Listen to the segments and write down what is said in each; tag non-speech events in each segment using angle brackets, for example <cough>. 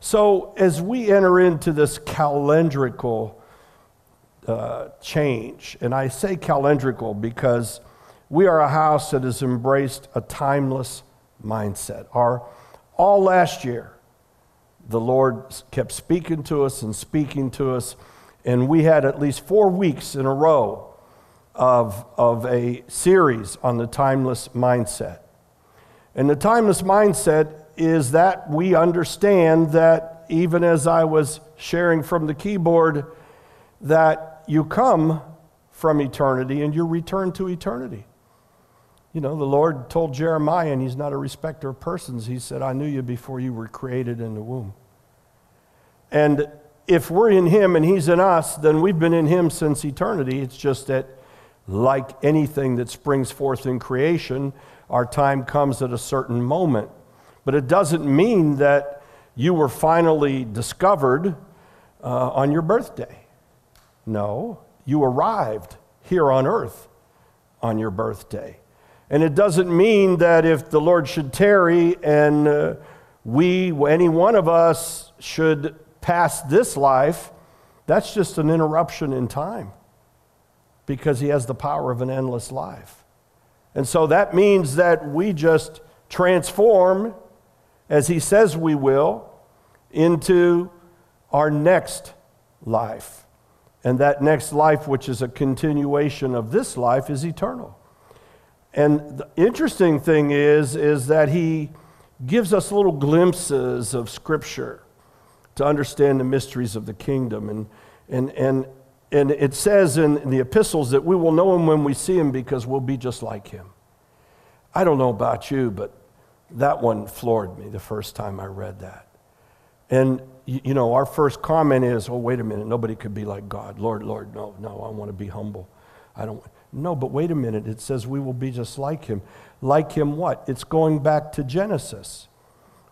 So, as we enter into this calendrical uh, change, and I say calendrical because we are a house that has embraced a timeless mindset. Our, all last year, the Lord kept speaking to us and speaking to us, and we had at least four weeks in a row of, of a series on the timeless mindset. And the timeless mindset is that we understand that even as I was sharing from the keyboard, that you come from eternity and you return to eternity. You know, the Lord told Jeremiah, and he's not a respecter of persons, he said, I knew you before you were created in the womb. And if we're in him and he's in us, then we've been in him since eternity. It's just that, like anything that springs forth in creation, our time comes at a certain moment. But it doesn't mean that you were finally discovered uh, on your birthday. No, you arrived here on earth on your birthday. And it doesn't mean that if the Lord should tarry and uh, we, any one of us, should pass this life, that's just an interruption in time because He has the power of an endless life. And so that means that we just transform, as He says we will, into our next life. And that next life, which is a continuation of this life, is eternal. And the interesting thing is, is that he gives us little glimpses of Scripture to understand the mysteries of the kingdom. And, and, and, and it says in the epistles that we will know him when we see him because we'll be just like him. I don't know about you, but that one floored me the first time I read that. And, you know, our first comment is, oh, wait a minute, nobody could be like God. Lord, Lord, no, no, I want to be humble. I don't. No, but wait a minute. It says we will be just like him. Like him what? It's going back to Genesis.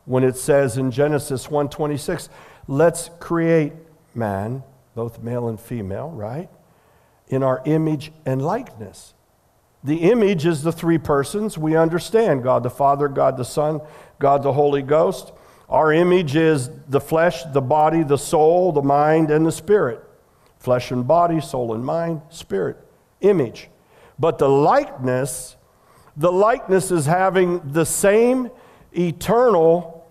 When it says in Genesis 1:26, let's create man, both male and female, right? In our image and likeness. The image is the three persons we understand God the Father, God the Son, God the Holy Ghost. Our image is the flesh, the body, the soul, the mind, and the spirit. Flesh and body, soul and mind, spirit image. But the likeness, the likeness is having the same eternal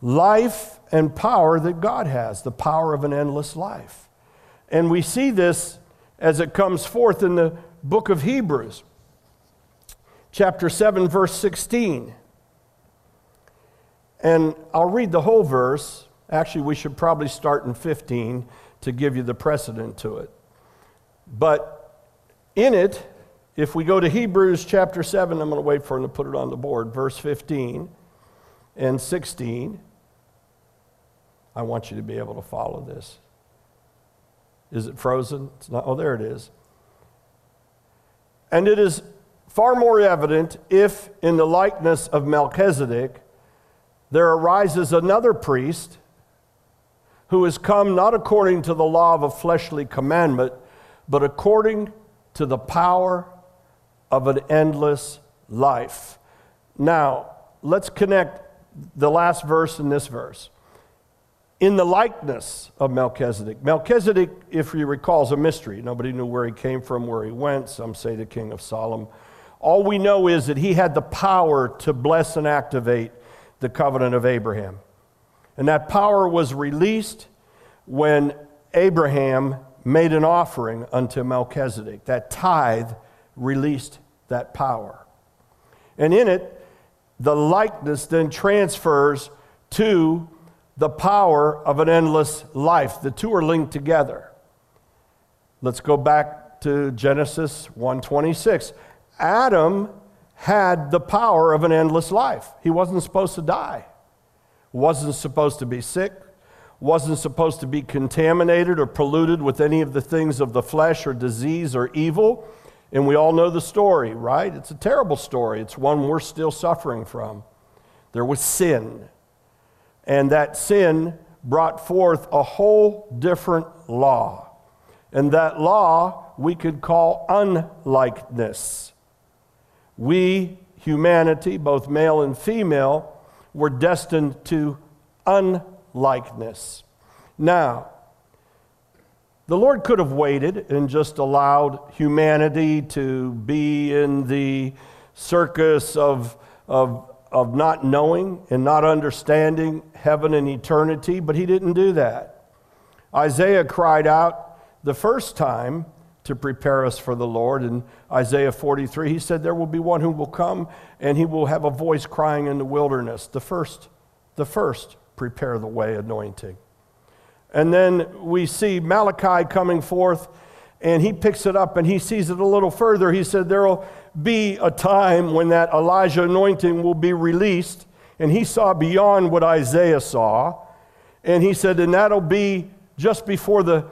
life and power that God has, the power of an endless life. And we see this as it comes forth in the book of Hebrews, chapter 7, verse 16. And I'll read the whole verse. Actually, we should probably start in 15 to give you the precedent to it. But in it, if we go to Hebrews chapter 7, I'm going to wait for him to put it on the board, verse 15 and 16. I want you to be able to follow this. Is it frozen? It's not. Oh, there it is. And it is far more evident if, in the likeness of Melchizedek, there arises another priest who has come not according to the law of a fleshly commandment, but according to the power of an endless life. Now, let's connect the last verse and this verse. In the likeness of Melchizedek. Melchizedek, if you recall, is a mystery. Nobody knew where he came from, where he went. Some say the king of Salem. All we know is that he had the power to bless and activate the covenant of Abraham. And that power was released when Abraham made an offering unto Melchizedek. That tithe released that power. And in it, the likeness then transfers to the power of an endless life. The two are linked together. Let's go back to Genesis 1:26. Adam had the power of an endless life. He wasn't supposed to die. Wasn't supposed to be sick, wasn't supposed to be contaminated or polluted with any of the things of the flesh or disease or evil. And we all know the story, right? It's a terrible story. It's one we're still suffering from. There was sin. And that sin brought forth a whole different law. And that law we could call unlikeness. We, humanity, both male and female, were destined to unlikeness. Now, the Lord could have waited and just allowed humanity to be in the circus of, of, of not knowing and not understanding heaven and eternity, but He didn't do that. Isaiah cried out the first time to prepare us for the Lord. In Isaiah 43, he said, There will be one who will come and he will have a voice crying in the wilderness. The first, the first, prepare the way anointing. And then we see Malachi coming forth, and he picks it up and he sees it a little further. He said, There will be a time when that Elijah anointing will be released. And he saw beyond what Isaiah saw. And he said, And that'll be just before the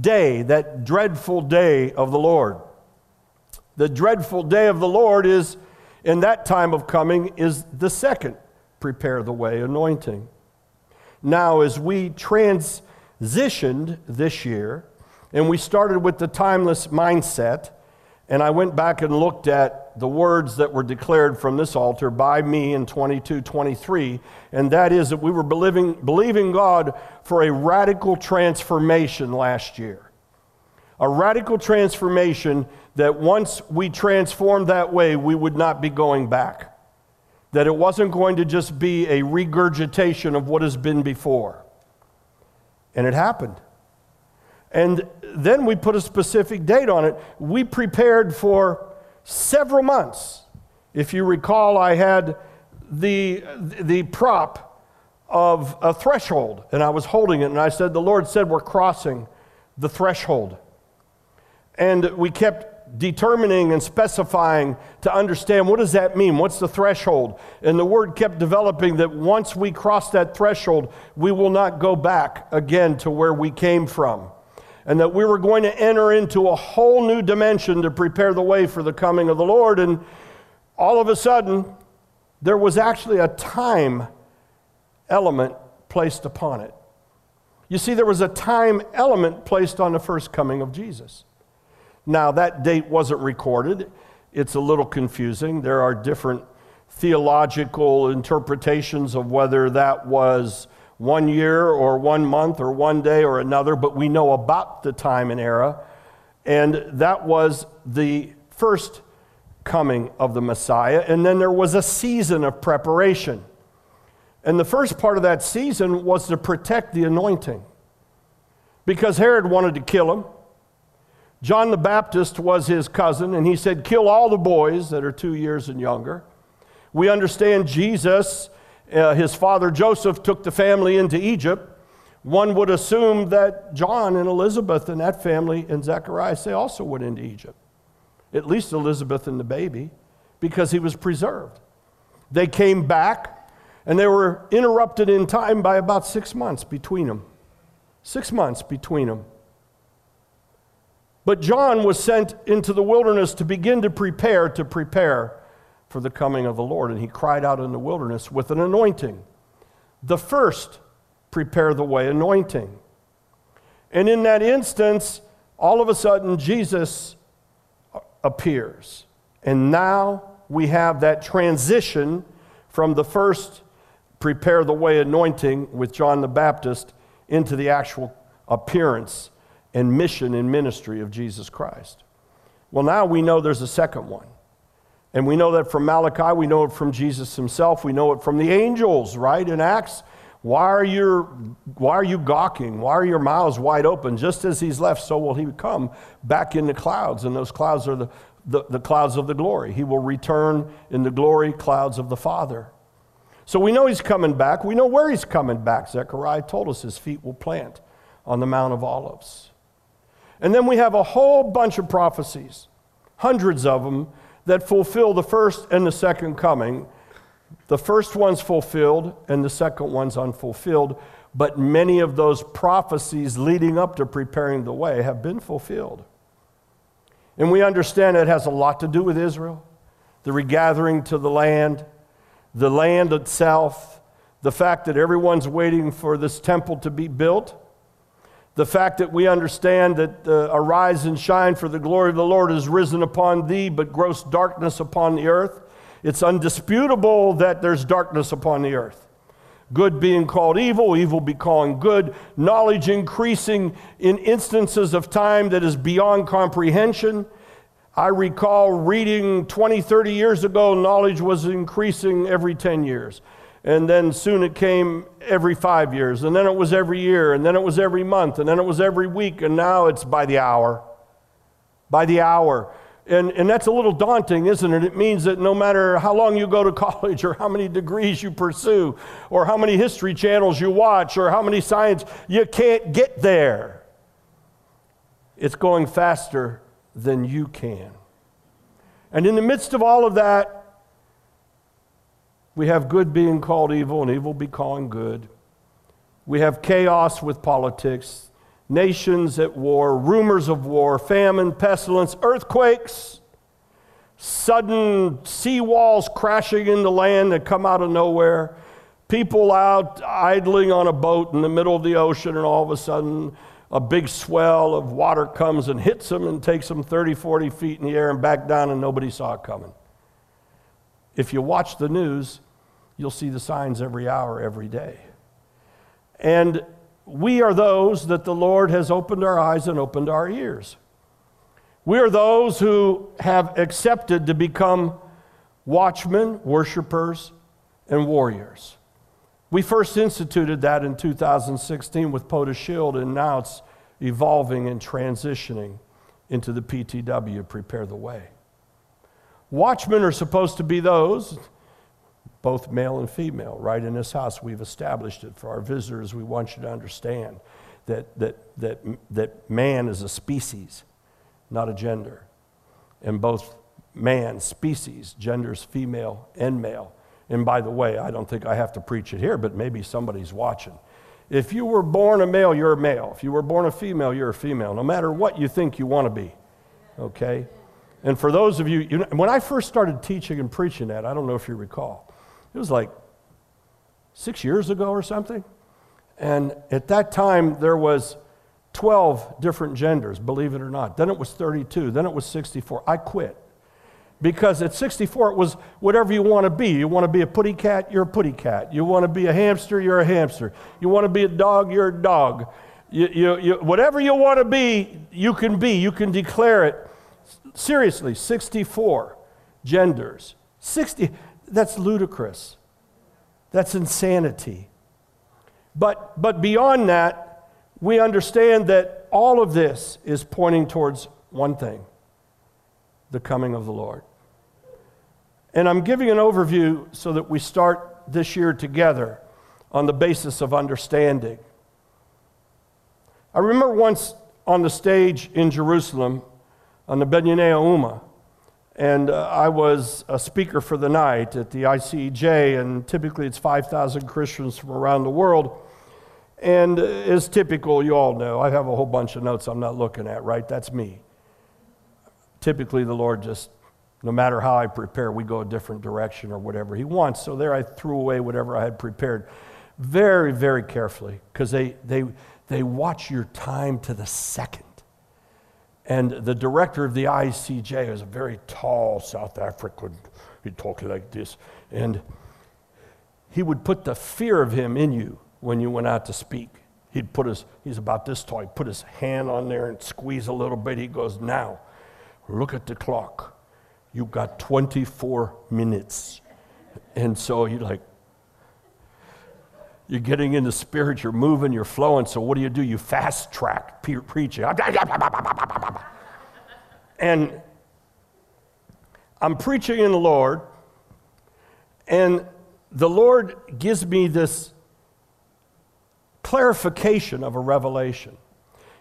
day, that dreadful day of the Lord. The dreadful day of the Lord is, in that time of coming, is the second prepare the way anointing. Now, as we transitioned this year, and we started with the timeless mindset. And I went back and looked at the words that were declared from this altar by me in 22 23. And that is that we were believing, believing God for a radical transformation last year. A radical transformation that once we transformed that way, we would not be going back. That it wasn't going to just be a regurgitation of what has been before. And it happened. And then we put a specific date on it. We prepared for several months. If you recall, I had the, the prop of a threshold, and I was holding it, and I said, The Lord said, We're crossing the threshold. And we kept determining and specifying to understand what does that mean what's the threshold and the word kept developing that once we cross that threshold we will not go back again to where we came from and that we were going to enter into a whole new dimension to prepare the way for the coming of the lord and all of a sudden there was actually a time element placed upon it you see there was a time element placed on the first coming of jesus now, that date wasn't recorded. It's a little confusing. There are different theological interpretations of whether that was one year or one month or one day or another, but we know about the time and era. And that was the first coming of the Messiah. And then there was a season of preparation. And the first part of that season was to protect the anointing. Because Herod wanted to kill him. John the Baptist was his cousin, and he said, Kill all the boys that are two years and younger. We understand Jesus, uh, his father Joseph, took the family into Egypt. One would assume that John and Elizabeth and that family and Zacharias, they also went into Egypt. At least Elizabeth and the baby, because he was preserved. They came back, and they were interrupted in time by about six months between them. Six months between them. But John was sent into the wilderness to begin to prepare, to prepare for the coming of the Lord. And he cried out in the wilderness with an anointing. The first, prepare the way anointing. And in that instance, all of a sudden, Jesus appears. And now we have that transition from the first prepare the way anointing with John the Baptist into the actual appearance and mission and ministry of Jesus Christ. Well, now we know there's a second one. And we know that from Malachi, we know it from Jesus himself, we know it from the angels, right? In Acts, why are, you, why are you gawking? Why are your mouths wide open? Just as he's left, so will he come back in the clouds, and those clouds are the, the, the clouds of the glory. He will return in the glory clouds of the Father. So we know he's coming back. We know where he's coming back. Zechariah told us his feet will plant on the Mount of Olives. And then we have a whole bunch of prophecies, hundreds of them, that fulfill the first and the second coming. The first one's fulfilled and the second one's unfulfilled, but many of those prophecies leading up to preparing the way have been fulfilled. And we understand it has a lot to do with Israel, the regathering to the land, the land itself, the fact that everyone's waiting for this temple to be built the fact that we understand that uh, arise and shine, for the glory of the Lord is risen upon thee, but gross darkness upon the earth. It's undisputable that there's darkness upon the earth. good being called evil, evil be calling good, knowledge increasing in instances of time that is beyond comprehension. I recall reading 20, 30 years ago, knowledge was increasing every 10 years. And then soon it came every five years. And then it was every year. And then it was every month. And then it was every week. And now it's by the hour. By the hour. And, and that's a little daunting, isn't it? It means that no matter how long you go to <laughs> college or how many degrees you pursue or how many history channels you watch or how many science, you can't get there. It's going faster than you can. And in the midst of all of that, we have good being called evil and evil be calling good. We have chaos with politics nations at war, rumors of war, famine, pestilence, earthquakes, sudden sea walls crashing into land that come out of nowhere, people out idling on a boat in the middle of the ocean, and all of a sudden a big swell of water comes and hits them and takes them 30, 40 feet in the air and back down, and nobody saw it coming. If you watch the news, you'll see the signs every hour, every day. And we are those that the Lord has opened our eyes and opened our ears. We are those who have accepted to become watchmen, worshipers, and warriors. We first instituted that in 2016 with POTUS Shield, and now it's evolving and transitioning into the PTW, Prepare the Way. Watchmen are supposed to be those both male and female, right in this house. We've established it for our visitors. We want you to understand that, that, that, that man is a species, not a gender. And both man, species, genders, female and male. And by the way, I don't think I have to preach it here, but maybe somebody's watching. If you were born a male, you're a male. If you were born a female, you're a female, no matter what you think you want to be. Okay? And for those of you, you know, when I first started teaching and preaching that, I don't know if you recall, it was like six years ago or something. And at that time, there was 12 different genders, believe it or not. Then it was 32. Then it was 64. I quit. Because at 64, it was whatever you want to be. You want to be a putty cat, you're a putty cat. You want to be a hamster, you're a hamster. You want to be a dog, you're a dog. You, you, you, whatever you want to be, you can be. You can declare it. Seriously, 64 genders. 60. That's ludicrous. That's insanity. But, but beyond that, we understand that all of this is pointing towards one thing the coming of the Lord. And I'm giving an overview so that we start this year together on the basis of understanding. I remember once on the stage in Jerusalem on the Binyanei Uma, and uh, I was a speaker for the night at the ICEJ, and typically it's 5,000 Christians from around the world. And as typical, you all know, I have a whole bunch of notes I'm not looking at, right? That's me. Typically, the Lord just, no matter how I prepare, we go a different direction or whatever He wants. So there I threw away whatever I had prepared very, very carefully because they, they, they watch your time to the second. And the director of the ICEJ is a very tall South African. He'd talk like this. And he would put the fear of him in you when you went out to speak. He'd put his, he's about this tall, he'd put his hand on there and squeeze a little bit. He goes, Now, look at the clock. You've got 24 minutes. And so you're like, you're getting in the spirit, you're moving, you're flowing. So what do you do? You fast track pre- preaching. And I'm preaching in the Lord, and the Lord gives me this clarification of a revelation.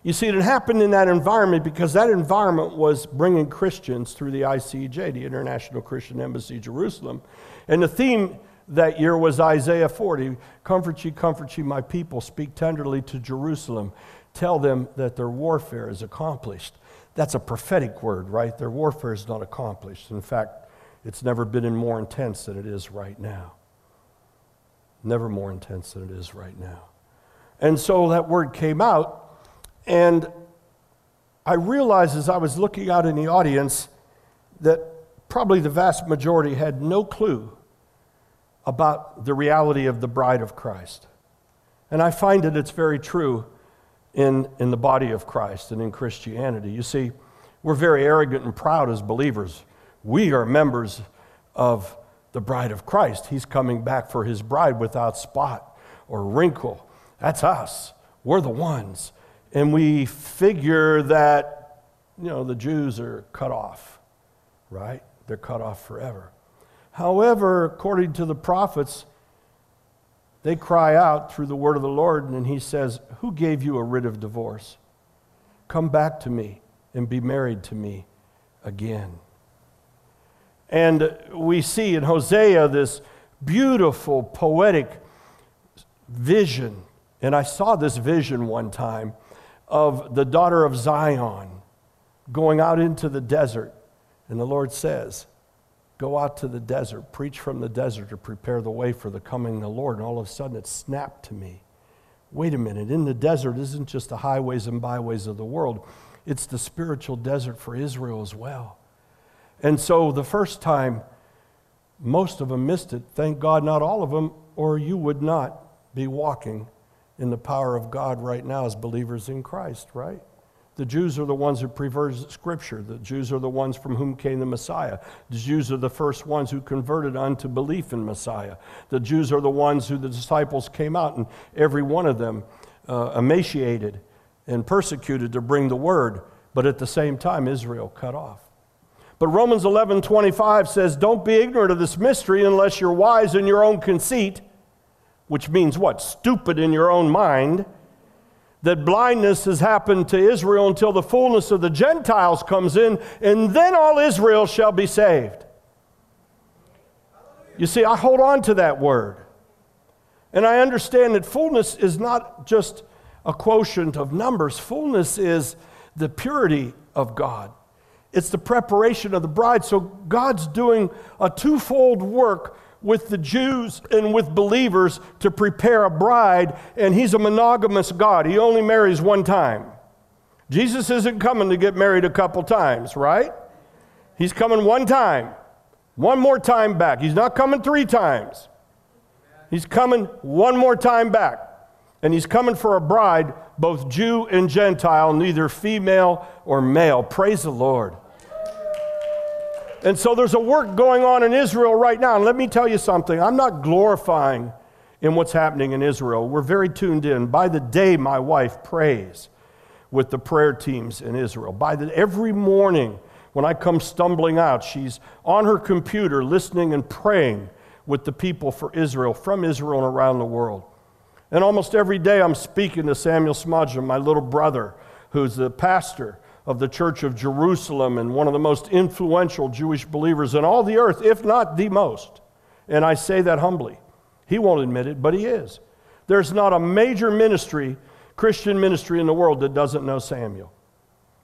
You see, it happened in that environment because that environment was bringing Christians through the ICEJ, the International Christian Embassy, Jerusalem. And the theme that year was Isaiah 40 Comfort ye, comfort ye, my people, speak tenderly to Jerusalem. Tell them that their warfare is accomplished. That's a prophetic word, right? Their warfare is not accomplished. In fact, it's never been in more intense than it is right now. Never more intense than it is right now. And so that word came out, and I realized as I was looking out in the audience that probably the vast majority had no clue about the reality of the bride of Christ. And I find that it's very true in, in the body of Christ and in Christianity. You see, we're very arrogant and proud as believers. We are members of the bride of Christ. He's coming back for his bride without spot or wrinkle. That's us. We're the ones. And we figure that, you know, the Jews are cut off, right? They're cut off forever. However, according to the prophets, they cry out through the word of the Lord, and he says, Who gave you a writ of divorce? Come back to me and be married to me again. And we see in Hosea this beautiful, poetic vision. And I saw this vision one time of the daughter of Zion going out into the desert. And the Lord says, Go out to the desert, preach from the desert to prepare the way for the coming of the Lord. And all of a sudden it snapped to me. Wait a minute, in the desert isn't just the highways and byways of the world, it's the spiritual desert for Israel as well. And so the first time, most of them missed it. Thank God, not all of them, or you would not be walking in the power of God right now as believers in Christ, right? The Jews are the ones who perverted Scripture. The Jews are the ones from whom came the Messiah. The Jews are the first ones who converted unto belief in Messiah. The Jews are the ones who the disciples came out, and every one of them uh, emaciated and persecuted to bring the word, but at the same time, Israel cut off. But Romans 11 25 says, Don't be ignorant of this mystery unless you're wise in your own conceit, which means what? Stupid in your own mind that blindness has happened to Israel until the fullness of the Gentiles comes in, and then all Israel shall be saved. You see, I hold on to that word. And I understand that fullness is not just a quotient of numbers, fullness is the purity of God. It's the preparation of the bride. So God's doing a twofold work with the Jews and with believers to prepare a bride, and he's a monogamous God. He only marries one time. Jesus isn't coming to get married a couple times, right? He's coming one time, one more time back. He's not coming three times. He's coming one more time back. And he's coming for a bride, both Jew and Gentile, neither female or male. Praise the Lord. And so there's a work going on in Israel right now. And let me tell you something I'm not glorifying in what's happening in Israel. We're very tuned in. By the day, my wife prays with the prayer teams in Israel. By the, every morning, when I come stumbling out, she's on her computer listening and praying with the people for Israel, from Israel and around the world. And almost every day, I'm speaking to Samuel Smadja, my little brother, who's the pastor of the Church of Jerusalem and one of the most influential Jewish believers in all the earth, if not the most. And I say that humbly. He won't admit it, but he is. There's not a major ministry, Christian ministry in the world that doesn't know Samuel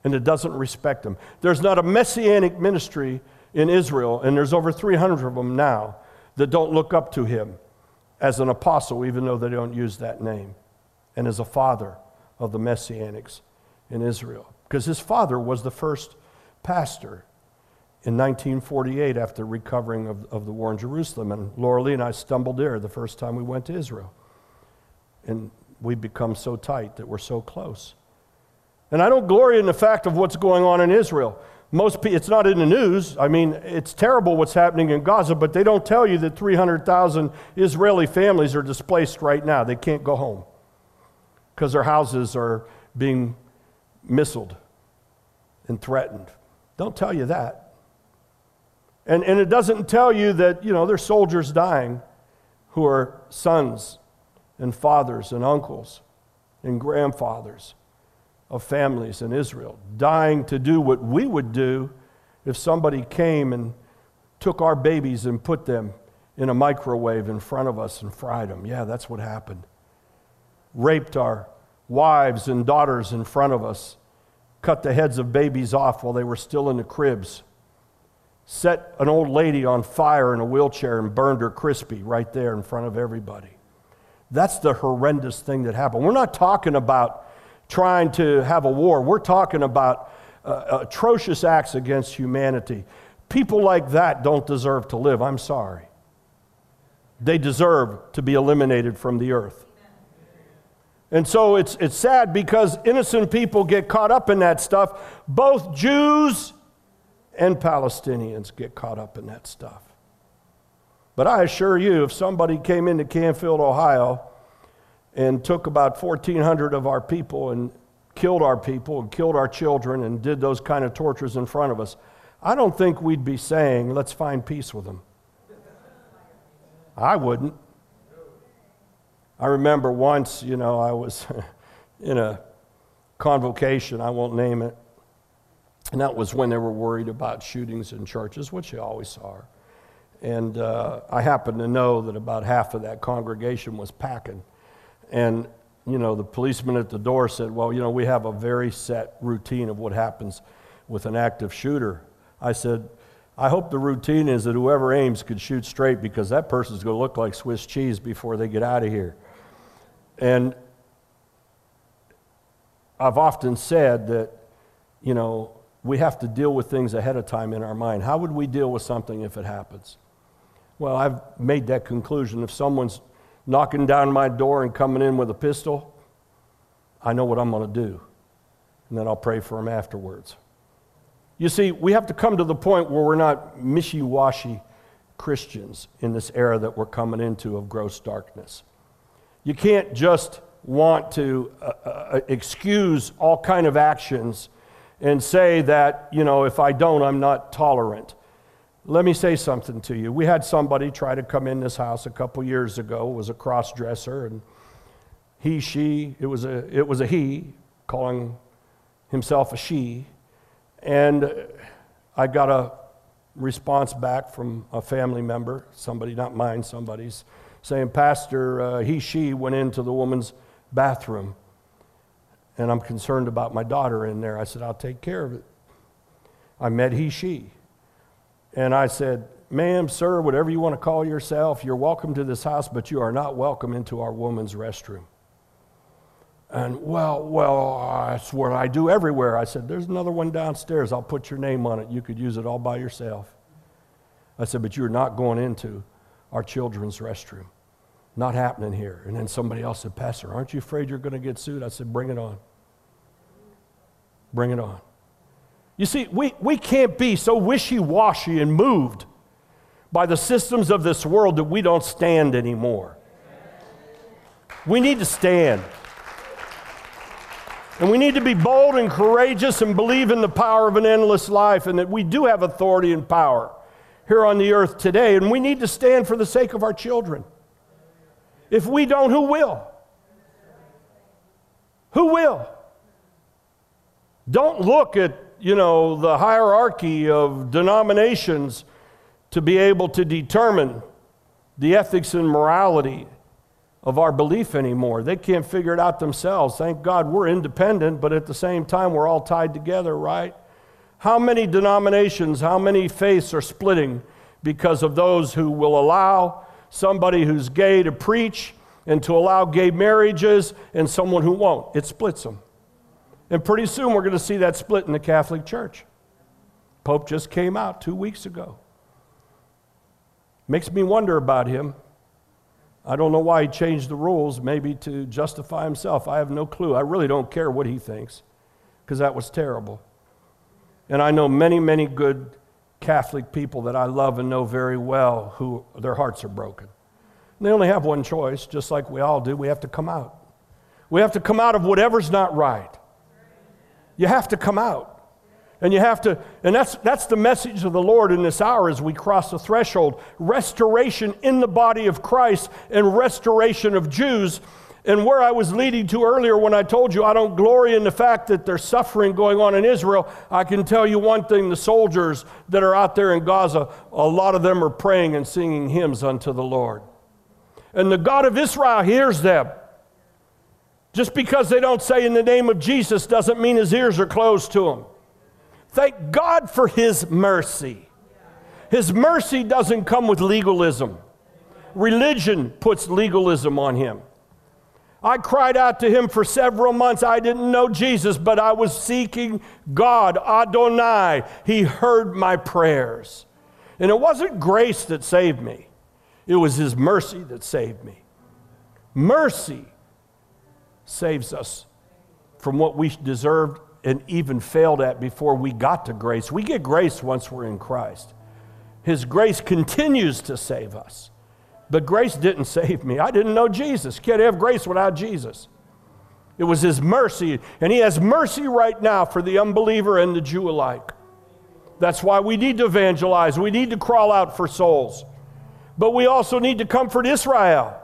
and that doesn't respect him. There's not a messianic ministry in Israel, and there's over 300 of them now, that don't look up to him as an apostle, even though they don't use that name, and as a father of the messianics in Israel because his father was the first pastor in 1948 after recovering of, of the war in Jerusalem. And Laura Lee and I stumbled there the first time we went to Israel. And we've become so tight that we're so close. And I don't glory in the fact of what's going on in Israel. Most people, it's not in the news. I mean, it's terrible what's happening in Gaza, but they don't tell you that 300,000 Israeli families are displaced right now. They can't go home because their houses are being missiled and threatened. Don't tell you that. And, and it doesn't tell you that, you know, there's soldiers dying who are sons and fathers and uncles and grandfathers of families in Israel, dying to do what we would do if somebody came and took our babies and put them in a microwave in front of us and fried them. Yeah, that's what happened. Raped our wives and daughters in front of us, cut the heads of babies off while they were still in the cribs, set an old lady on fire in a wheelchair and burned her crispy right there in front of everybody. That's the horrendous thing that happened. We're not talking about trying to have a war, we're talking about uh, atrocious acts against humanity. People like that don't deserve to live. I'm sorry. they deserve to be eliminated from the earth. And so it's, it's sad because innocent people get caught up in that stuff. Both Jews and Palestinians get caught up in that stuff. But I assure you, if somebody came into Canfield, Ohio, and took about 1,400 of our people and killed our people and killed our children and did those kind of tortures in front of us, I don't think we'd be saying, let's find peace with them. I wouldn't. I remember once, you know, I was <laughs> in a convocation, I won't name it, and that was when they were worried about shootings in churches, which they always are. And uh, I happened to know that about half of that congregation was packing. And, you know, the policeman at the door said, Well, you know, we have a very set routine of what happens with an active shooter. I said, I hope the routine is that whoever aims could shoot straight because that person's going to look like Swiss cheese before they get out of here. And I've often said that, you know, we have to deal with things ahead of time in our mind. How would we deal with something if it happens? Well, I've made that conclusion. If someone's knocking down my door and coming in with a pistol, I know what I'm going to do. And then I'll pray for them afterwards. You see, we have to come to the point where we're not mishy washy Christians in this era that we're coming into of gross darkness. You can't just want to uh, uh, excuse all kind of actions and say that, you know, if I don't, I'm not tolerant. Let me say something to you. We had somebody try to come in this house a couple years ago, was a cross dresser, and he, she, it was a, it was a he, calling himself a she. And I got a response back from a family member, somebody, not mine, somebody's, saying, Pastor, uh, he, she went into the woman's bathroom, and I'm concerned about my daughter in there. I said, I'll take care of it. I met he, she. And I said, Ma'am, sir, whatever you want to call yourself, you're welcome to this house, but you are not welcome into our woman's restroom. And well, well, that's what I do everywhere. I said, There's another one downstairs. I'll put your name on it. You could use it all by yourself. I said, But you're not going into our children's restroom. Not happening here. And then somebody else said, Pastor, aren't you afraid you're going to get sued? I said, Bring it on. Bring it on. You see, we, we can't be so wishy washy and moved by the systems of this world that we don't stand anymore. We need to stand. And we need to be bold and courageous and believe in the power of an endless life and that we do have authority and power here on the earth today. And we need to stand for the sake of our children. If we don't, who will? Who will? Don't look at you know, the hierarchy of denominations to be able to determine the ethics and morality of our belief anymore. They can't figure it out themselves. Thank God we're independent, but at the same time, we're all tied together, right? How many denominations, how many faiths are splitting because of those who will allow somebody who's gay to preach and to allow gay marriages and someone who won't? It splits them. And pretty soon we're going to see that split in the Catholic Church. Pope just came out two weeks ago. Makes me wonder about him. I don't know why he changed the rules, maybe to justify himself. I have no clue. I really don't care what he thinks, because that was terrible. And I know many, many good Catholic people that I love and know very well who their hearts are broken. And they only have one choice, just like we all do. We have to come out. We have to come out of whatever's not right. You have to come out. And you have to, and that's, that's the message of the Lord in this hour as we cross the threshold restoration in the body of Christ and restoration of Jews. And where I was leading to earlier when I told you I don't glory in the fact that there's suffering going on in Israel, I can tell you one thing the soldiers that are out there in Gaza, a lot of them are praying and singing hymns unto the Lord. And the God of Israel hears them. Just because they don't say in the name of Jesus doesn't mean his ears are closed to him. Thank God for his mercy. His mercy doesn't come with legalism. Religion puts legalism on him. I cried out to him for several months. I didn't know Jesus, but I was seeking God, Adonai. He heard my prayers. And it wasn't grace that saved me, It was His mercy that saved me. Mercy saves us from what we deserved and even failed at before we got to grace. We get grace once we're in Christ. His grace continues to save us. But grace didn't <laughs> save me. I didn't know Jesus. Can't have grace without Jesus. It was His mercy, and He has mercy right now for the unbeliever and the Jew alike. That's why we need to evangelize. We need to crawl out for souls. But we also need to comfort Israel.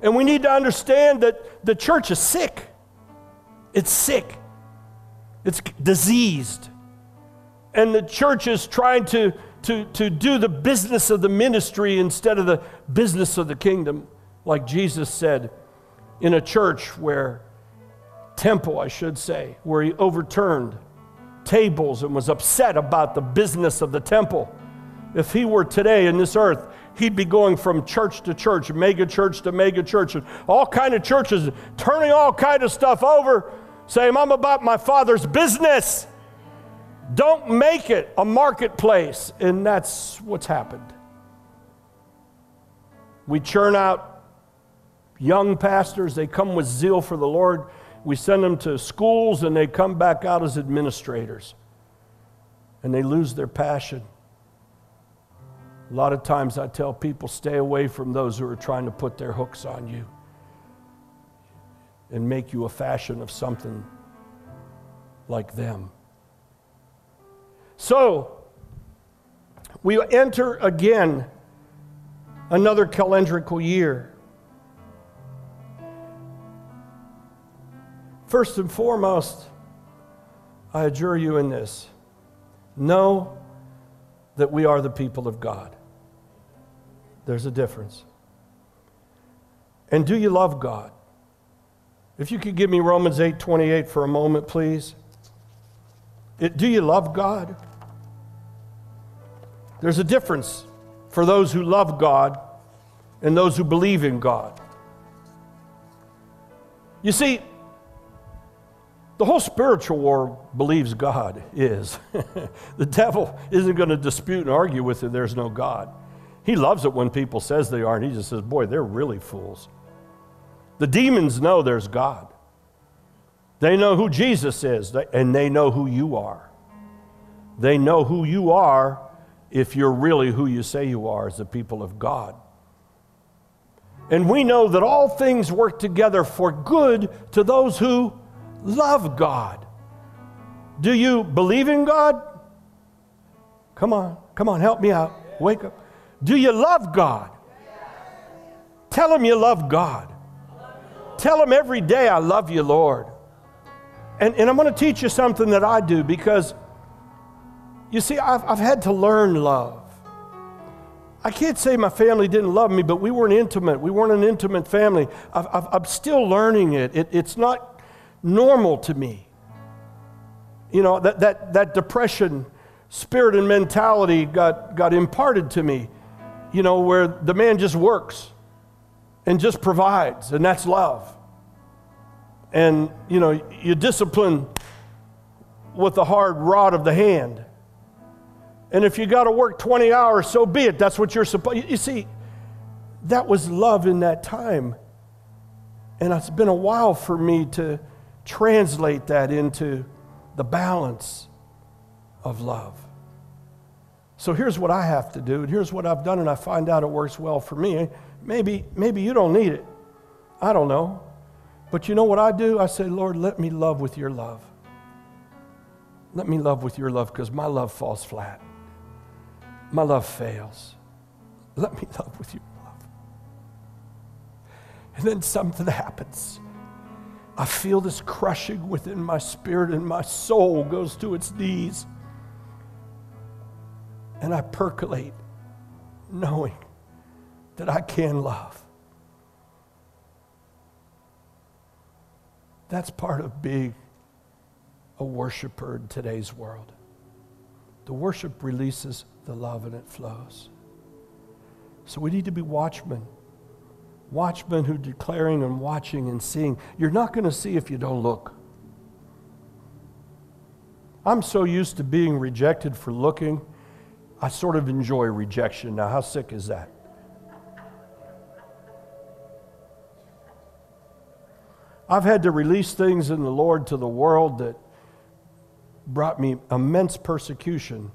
And we need to understand that the church is sick. It's sick. It's diseased. And the church is trying to, to, to do the business of the ministry instead of the business of the kingdom, like Jesus said in a church where, temple, I should say, where he overturned tables and was upset about the business of the temple. If he were today in this earth, he'd be going from church to church, mega church to mega church, and all kind of churches, turning all kind of stuff over saying, I'm about my father's business. Don't make it a marketplace. And that's what's happened. We churn out young pastors, they come with zeal for the Lord. We send them to schools and they come back out as administrators. And they lose their passion. A lot of times I tell people stay away from those who are trying to put their hooks on you and make you a fashion of something like them. So, we enter again another calendrical year. First and foremost, I adjure you in this know that we are the people of God. There's a difference. And do you love God? If you could give me Romans 8 28 for a moment, please. It, do you love God? There's a difference for those who love God and those who believe in God. You see, the whole spiritual war believes God is. <laughs> the devil isn't going to dispute and argue with it there's no God. He loves it when people says they are and he just says, "Boy, they're really fools." The demons know there's God. They know who Jesus is, and they know who you are. They know who you are if you're really who you say you are as the people of God. And we know that all things work together for good to those who love God. Do you believe in God? Come on, come on, help me out. Wake up. Do you love God? Tell him you love God. Tell him every day, I love you, Lord. And, and I'm going to teach you something that I do because, you see, I've, I've had to learn love. I can't say my family didn't love me, but we weren't intimate. We weren't an intimate family. i am still learning it. it. It's not normal to me. You know, that, that, that depression spirit and mentality got, got imparted to me, you know, where the man just works and just provides, and that's love. And, you know, you discipline with the hard rod of the hand. And if you got to work 20 hours, so be it. That's what you're supposed You see, that was love in that time. And it's been a while for me to translate that into the balance of love. So here's what I have to do, and here's what I've done, and I find out it works well for me. Maybe, maybe you don't need it. I don't know. But you know what I do? I say, Lord, let me love with your love. Let me love with your love because my love falls flat. My love fails. Let me love with your love. And then something happens. I feel this crushing within my spirit, and my soul goes to its knees. And I percolate, knowing that I can love. That's part of being a worshiper in today's world. The worship releases the love and it flows. So we need to be watchmen. Watchmen who declaring and watching and seeing. You're not going to see if you don't look. I'm so used to being rejected for looking, I sort of enjoy rejection. Now, how sick is that? I've had to release things in the Lord to the world that brought me immense persecution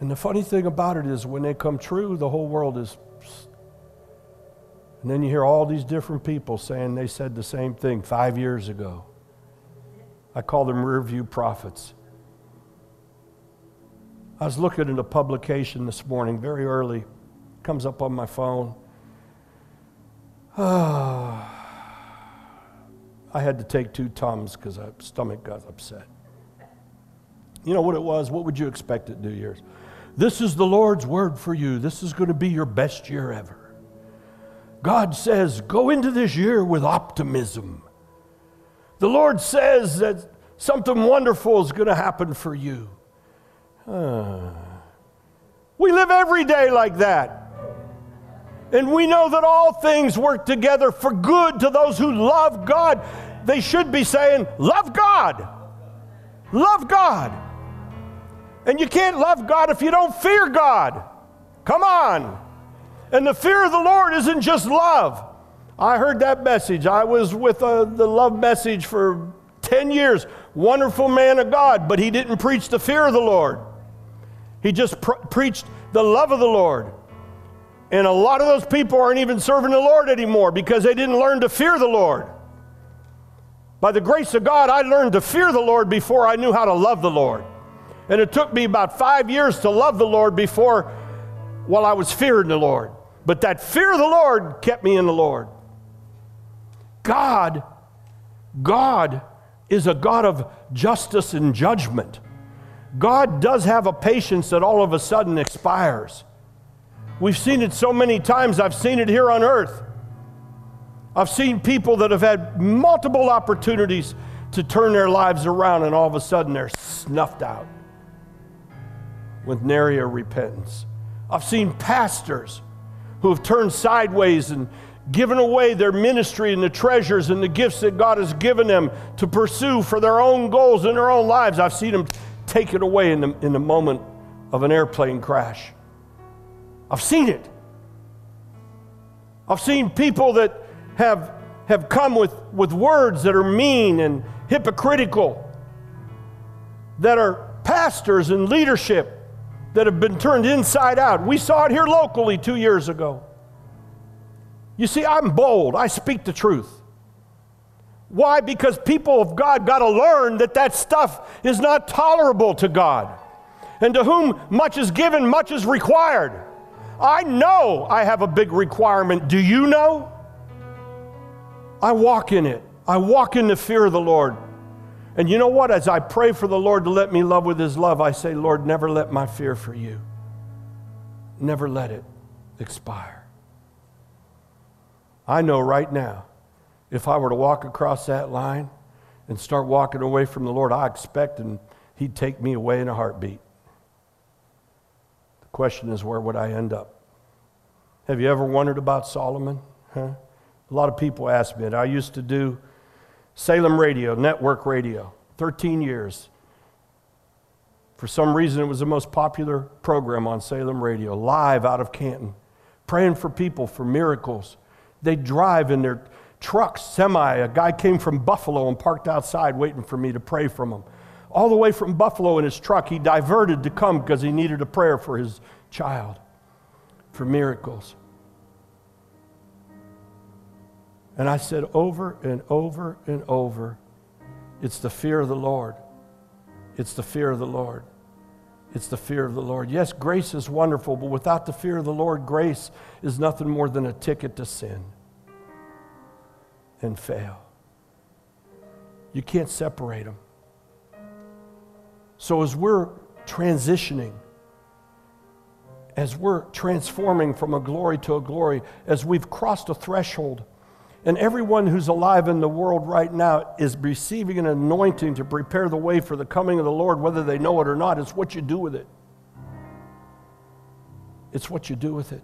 and the funny thing about it is, when they come true, the whole world is. And then you hear all these different people saying they said the same thing five years ago. I call them rearview prophets. I was looking at a publication this morning, very early, comes up on my phone. <sighs> I had to take two Tums because my stomach got upset. You know what it was? What would you expect at New Year's? This is the Lord's word for you. This is going to be your best year ever. God says, go into this year with optimism. The Lord says that something wonderful is going to happen for you. Uh, <sighs> we live every day like that. And we know that all things work together for good to those who love God. They should be saying, Love God. Love God. And you can't love God if you don't fear God. Come on. And the fear of the Lord isn't just love. I heard that message. I was with uh, the love message for 10 years. Wonderful man of God, but he didn't preach the fear of the Lord. He just pr- preached the love of the Lord. And a lot of those people aren't even serving the Lord anymore because they didn't learn to fear the Lord. By the grace of God, I learned to fear the Lord before I knew how to love the Lord. And it took me about five years to love the Lord before, while I was fearing the Lord. But that fear of the Lord kept me in the Lord. God, God is a God of justice and judgment. God does have a patience that all of a sudden expires. We've seen it so many times, I've seen it here on earth. I've seen people that have had multiple opportunities to turn their lives around, and all of a sudden they're snuffed out with nary a repentance. I've seen pastors who have turned sideways and given away their ministry and the treasures and the gifts that God has given them to pursue for their own goals in their own lives. I've seen them take it away in the, in the moment of an airplane crash. I've seen it. I've seen people that have, have come with, with words that are mean and hypocritical, that are pastors and leadership that have been turned inside out. We saw it here locally two years ago. You see, I'm bold, I speak the truth. Why? Because people of God got to learn that that stuff is not tolerable to God. And to whom much is given, much is required. I know I have a big requirement. Do you know? I walk in it. I walk in the fear of the Lord. And you know what? As I pray for the Lord to let me love with His love, I say, Lord, never let my fear for you, never let it expire. I know right now, if I were to walk across that line and start walking away from the Lord, I expect and He'd take me away in a heartbeat. The question is, where would I end up? Have you ever wondered about Solomon? Huh? A lot of people ask me it. I used to do Salem Radio, network radio, 13 years. For some reason, it was the most popular program on Salem Radio, live out of Canton, praying for people for miracles. They drive in their trucks, semi. A guy came from Buffalo and parked outside waiting for me to pray from him. All the way from Buffalo in his truck, he diverted to come because he needed a prayer for his child, for miracles. And I said over and over and over, it's the fear of the Lord. It's the fear of the Lord. It's the fear of the Lord. Yes, grace is wonderful, but without the fear of the Lord, grace is nothing more than a ticket to sin and fail. You can't separate them. So, as we're transitioning, as we're transforming from a glory to a glory, as we've crossed a threshold, and everyone who's alive in the world right now is receiving an anointing to prepare the way for the coming of the Lord, whether they know it or not. It's what you do with it. It's what you do with it.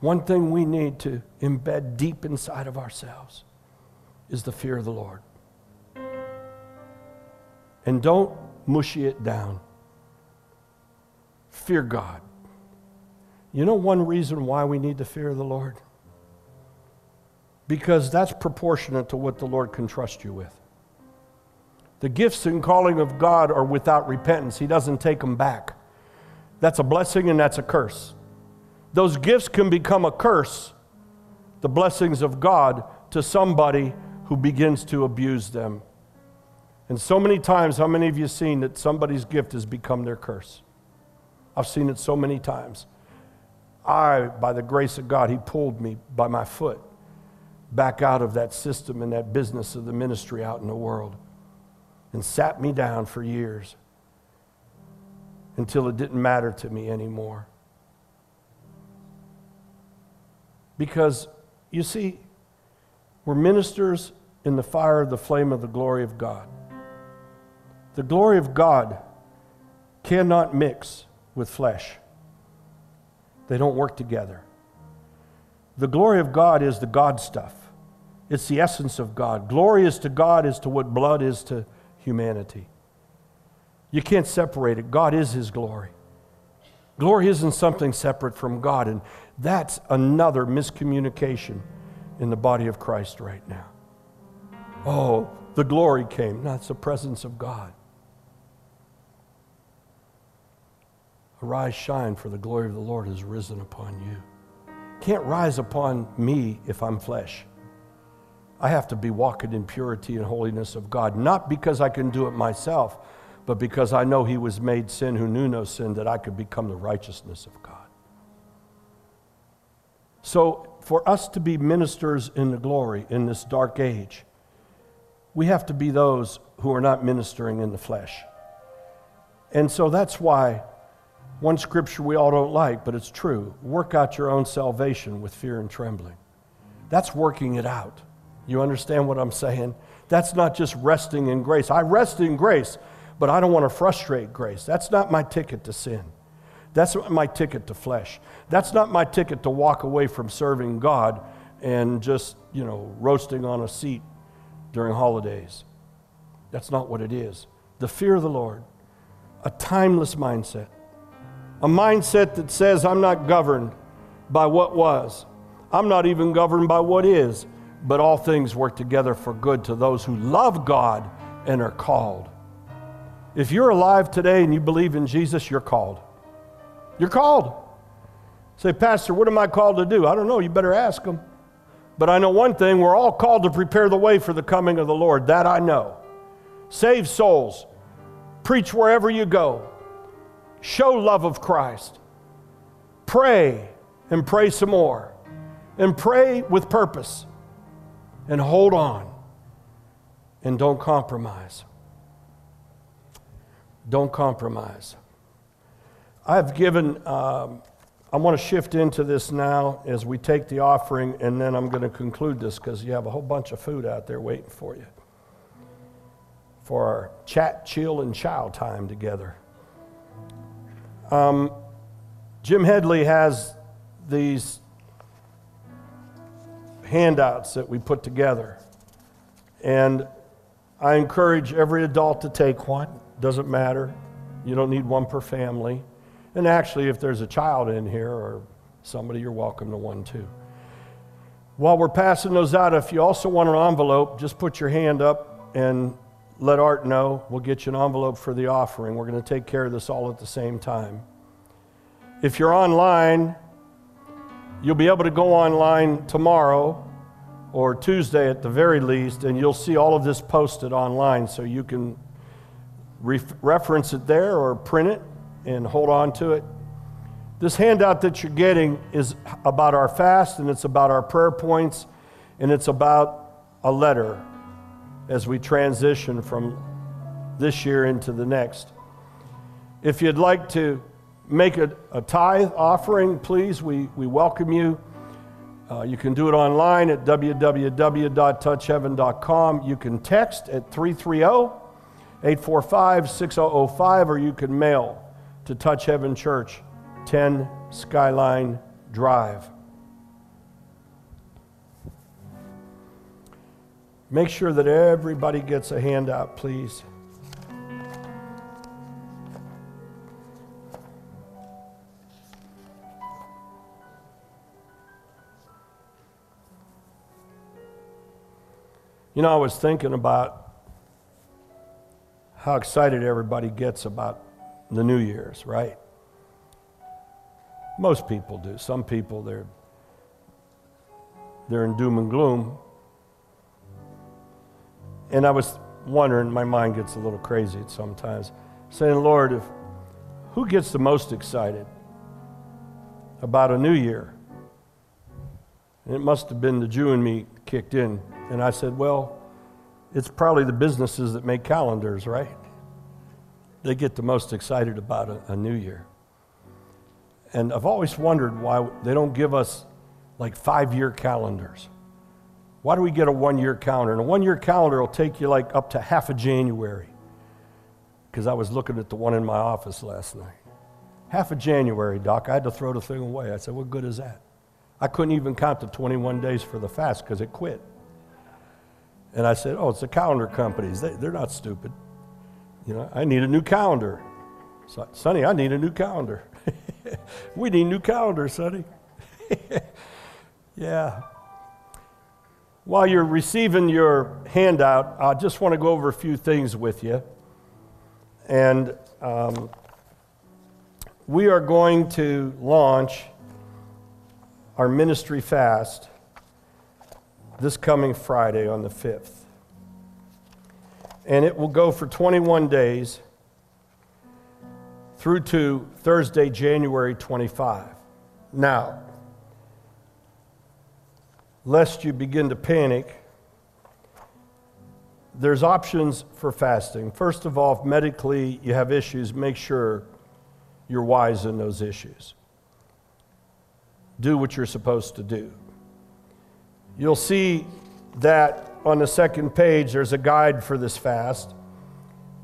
One thing we need to embed deep inside of ourselves is the fear of the Lord. And don't mushy it down. Fear God. You know one reason why we need to fear the Lord? because that's proportionate to what the Lord can trust you with. The gifts and calling of God are without repentance, He doesn't take them back. That's a blessing and that's a curse. Those gifts can become a curse, the blessings of God, to somebody who begins to abuse them. And so many times, how many of you seen that somebody's gift has become their curse? I've seen it so many times. I, by the grace of God, He pulled me by my foot back out of that system and that business of the ministry out in the world and sat me down for years until it didn't matter to me anymore. Because, you see, we're ministers in the fire of the flame of the glory of God. The glory of God cannot mix with flesh, they don't work together. The glory of God is the God stuff. It's the essence of God. Glory is to God as to what blood is to humanity. You can't separate it. God is His glory. Glory isn't something separate from God, and that's another miscommunication in the body of Christ right now. Oh, the glory came. That's the presence of God. Arise, shine, for the glory of the Lord has risen upon you. Can't rise upon me if I'm flesh. I have to be walking in purity and holiness of God, not because I can do it myself, but because I know He was made sin who knew no sin, that I could become the righteousness of God. So, for us to be ministers in the glory in this dark age, we have to be those who are not ministering in the flesh. And so that's why one scripture we all don't like, but it's true work out your own salvation with fear and trembling. That's working it out. You understand what I'm saying? That's not just resting in grace. I rest in grace, but I don't want to frustrate grace. That's not my ticket to sin. That's my ticket to flesh. That's not my ticket to walk away from serving God and just, you know, roasting on a seat during holidays. That's not what it is. The fear of the Lord, a timeless mindset, a mindset that says, I'm not governed by what was, I'm not even governed by what is, but all things work together for good to those who love God and are called. If you're alive today and you believe in Jesus, you're called. You're called. Say, Pastor, what am I called to do? I don't know. You better ask him. But I know one thing we're all called to prepare the way for the coming of the Lord. That I know. Save souls, preach wherever you go, show love of Christ, pray and pray some more, and pray with purpose and hold on and don't compromise. Don't compromise. I've given, um, I want to shift into this now as we take the offering, and then I'm going to conclude this because you have a whole bunch of food out there waiting for you for our chat, chill, and chow time together. Um, Jim Headley has these handouts that we put together. And I encourage every adult to take one. Doesn't matter. You don't need one per family. And actually, if there's a child in here or somebody, you're welcome to one too. While we're passing those out, if you also want an envelope, just put your hand up and let Art know. We'll get you an envelope for the offering. We're going to take care of this all at the same time. If you're online, You'll be able to go online tomorrow or Tuesday at the very least, and you'll see all of this posted online so you can reference it there or print it and hold on to it. This handout that you're getting is about our fast and it's about our prayer points and it's about a letter as we transition from this year into the next. If you'd like to make a, a tithe offering, please, we, we welcome you. Uh, you can do it online at www.touchheaven.com. You can text at 330 845 6005, or you can mail to Touch Heaven Church, 10 Skyline Drive. Make sure that everybody gets a handout, please. You know, I was thinking about how excited everybody gets about the New Year's, right? Most people do. Some people, they're, they're in doom and gloom. And I was wondering, my mind gets a little crazy sometimes, saying, Lord, if, who gets the most excited about a new year? And it must have been the Jew in me kicked in. And I said, Well, it's probably the businesses that make calendars, right? They get the most excited about a, a new year. And I've always wondered why they don't give us like five year calendars. Why do we get a one year calendar? And a one year calendar will take you like up to half of January. Because I was looking at the one in my office last night. Half of January, Doc. I had to throw the thing away. I said, What good is that? I couldn't even count the 21 days for the fast because it quit. And I said, Oh, it's the calendar companies. They, they're not stupid. You know, I need a new calendar. So, Sonny, I need a new calendar. <laughs> we need new calendars, Sonny. <laughs> yeah. While you're receiving your handout, I just want to go over a few things with you. And um, we are going to launch our ministry fast this coming Friday on the 5th. And it will go for 21 days through to Thursday, January 25. Now, lest you begin to panic, there's options for fasting. First of all, if medically you have issues, make sure you're wise in those issues. Do what you're supposed to do. You'll see that on the second page, there's a guide for this fast.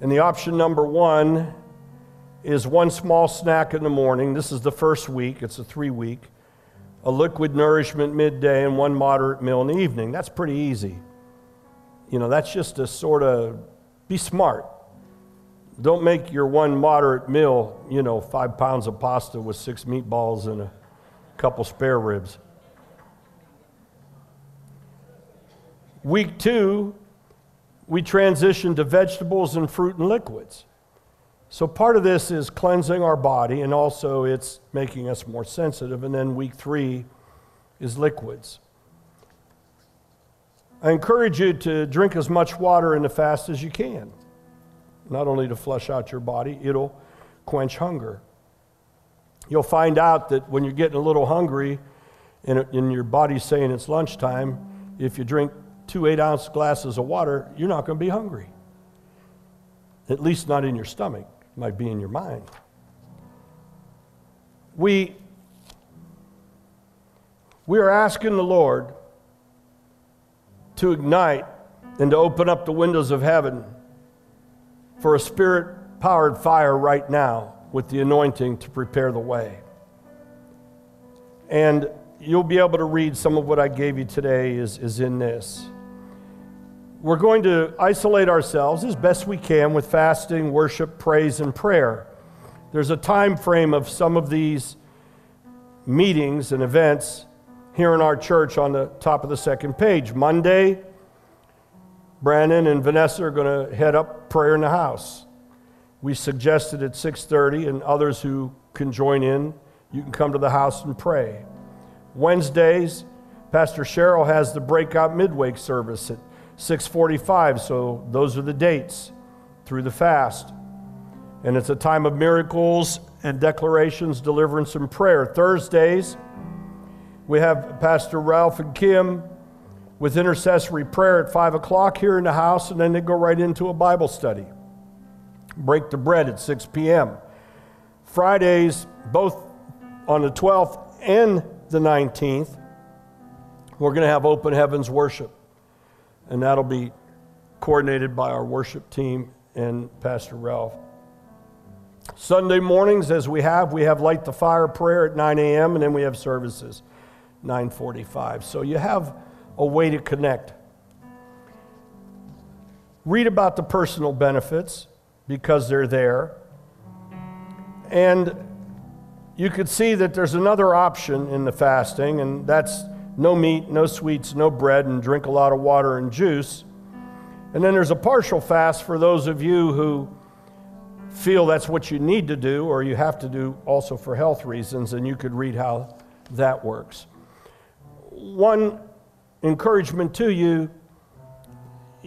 And the option number one is one small snack in the morning. This is the first week, it's a three week. A liquid nourishment midday and one moderate meal in the evening. That's pretty easy. You know, that's just a sort of be smart. Don't make your one moderate meal, you know, five pounds of pasta with six meatballs and a couple spare ribs. Week two, we transition to vegetables and fruit and liquids. So part of this is cleansing our body, and also it's making us more sensitive. And then week three is liquids. I encourage you to drink as much water in the fast as you can, not only to flush out your body, it'll quench hunger. You'll find out that when you're getting a little hungry and, and your body's saying it's lunchtime, if you drink two eight ounce glasses of water, you're not going to be hungry. At least not in your stomach might be in your mind. We, we are asking the Lord to ignite and to open up the windows of heaven for a spirit powered fire right now with the anointing to prepare the way. And you'll be able to read some of what I gave you today is, is in this we're going to isolate ourselves as best we can with fasting, worship, praise, and prayer. There's a time frame of some of these meetings and events here in our church on the top of the second page. Monday, Brandon and Vanessa are going to head up prayer in the house. We suggested at 6:30 and others who can join in, you can come to the house and pray. Wednesdays, Pastor Cheryl has the breakout midweek service at 645. So those are the dates through the fast. And it's a time of miracles and declarations, deliverance, and prayer. Thursdays, we have Pastor Ralph and Kim with intercessory prayer at 5 o'clock here in the house, and then they go right into a Bible study. Break the bread at 6 p.m. Fridays, both on the 12th and the 19th, we're going to have open heavens worship and that'll be coordinated by our worship team and Pastor Ralph. Sunday mornings, as we have, we have light the fire prayer at 9 a.m. and then we have services 9:45. So you have a way to connect. Read about the personal benefits because they're there. And you could see that there's another option in the fasting, and that's no meat, no sweets, no bread, and drink a lot of water and juice. And then there's a partial fast for those of you who feel that's what you need to do or you have to do also for health reasons, and you could read how that works. One encouragement to you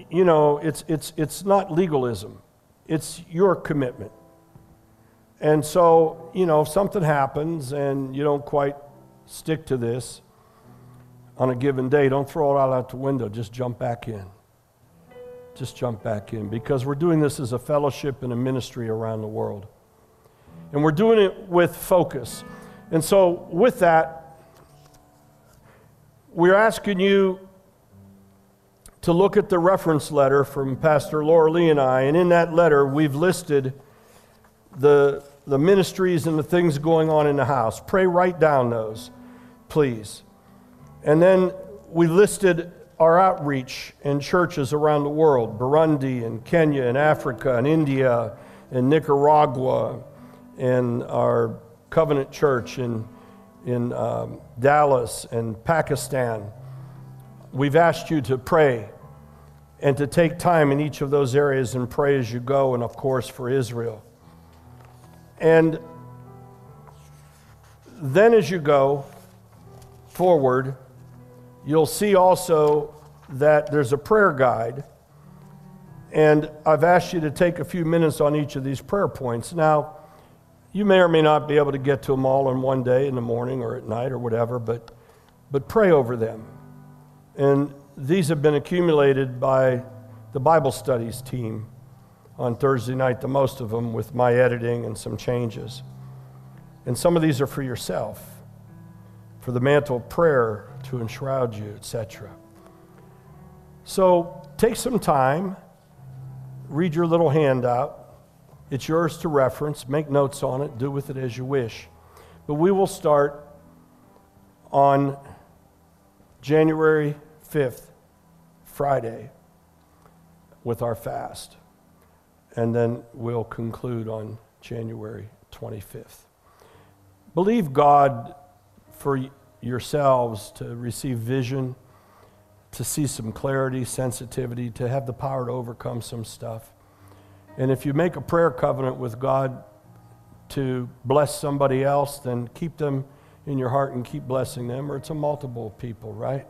you know, it's, it's, it's not legalism, it's your commitment. And so, you know, if something happens and you don't quite stick to this on a given day, don't throw it all out the window. Just jump back in. Just jump back in because we're doing this as a fellowship and a ministry around the world. And we're doing it with focus. And so, with that, we're asking you to look at the reference letter from Pastor Laura Lee and I. And in that letter, we've listed the, the ministries and the things going on in the house. Pray write down those, please. And then we listed our outreach in churches around the world Burundi and Kenya and Africa and India and Nicaragua and our covenant church in, in um, Dallas and Pakistan We've asked you to pray and to take time in each of those areas and pray as you go, and of course for Israel. And then as you go forward, you'll see also that there's a prayer guide. And I've asked you to take a few minutes on each of these prayer points. Now, you may or may not be able to get to them all in one day in the morning or at night or whatever, but, but pray over them. And these have been accumulated by the Bible studies team on Thursday night, the most of them with my editing and some changes. And some of these are for yourself, for the mantle of prayer to enshroud you, etc. So take some time, read your little handout. It's yours to reference, make notes on it, do with it as you wish. But we will start on January 5th, Friday, with our fast. And then we'll conclude on January 25th. Believe God for yourselves to receive vision, to see some clarity, sensitivity, to have the power to overcome some stuff. And if you make a prayer covenant with God to bless somebody else, then keep them in your heart and keep blessing them, or it's a multiple of people, right?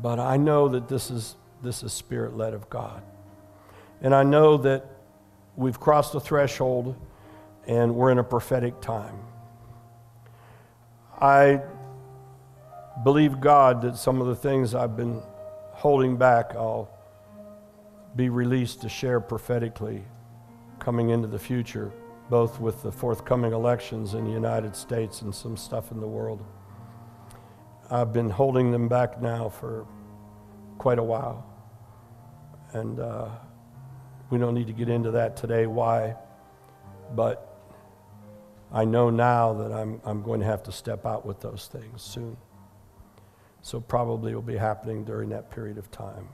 But I know that this is, this is spirit led of God. And I know that we've crossed the threshold and we're in a prophetic time. I believe God that some of the things I've been holding back, I'll be released to share prophetically coming into the future both with the forthcoming elections in the United States and some stuff in the world. I've been holding them back now for quite a while. And uh, we don't need to get into that today, why. But I know now that I'm, I'm going to have to step out with those things soon. So probably it will be happening during that period of time.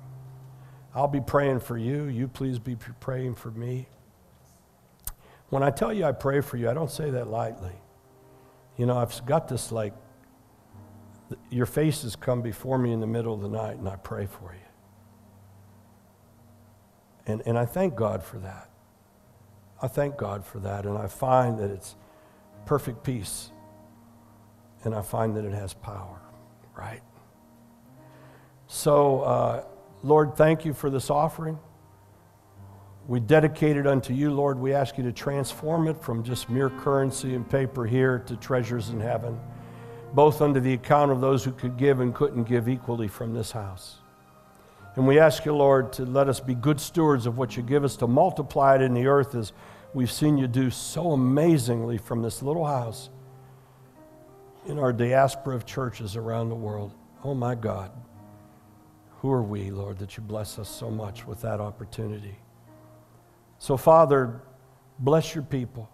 I'll be praying for you. You please be praying for me. When I tell you I pray for you, I don't say that lightly. You know, I've got this like, your faces come before me in the middle of the night and I pray for you. And, and I thank God for that. I thank God for that. And I find that it's perfect peace. And I find that it has power, right? So, uh, Lord, thank you for this offering. We dedicate it unto you, Lord. We ask you to transform it from just mere currency and paper here to treasures in heaven, both under the account of those who could give and couldn't give equally from this house. And we ask you, Lord, to let us be good stewards of what you give us, to multiply it in the earth as we've seen you do so amazingly from this little house in our diaspora of churches around the world. Oh, my God. Who are we, Lord, that you bless us so much with that opportunity? So, Father, bless your people.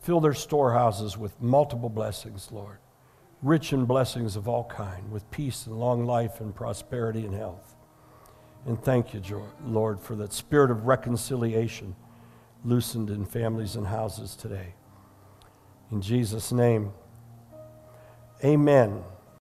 Fill their storehouses with multiple blessings, Lord. Rich in blessings of all kind, with peace and long life and prosperity and health. And thank you, Lord, for that spirit of reconciliation loosened in families and houses today. In Jesus' name, amen.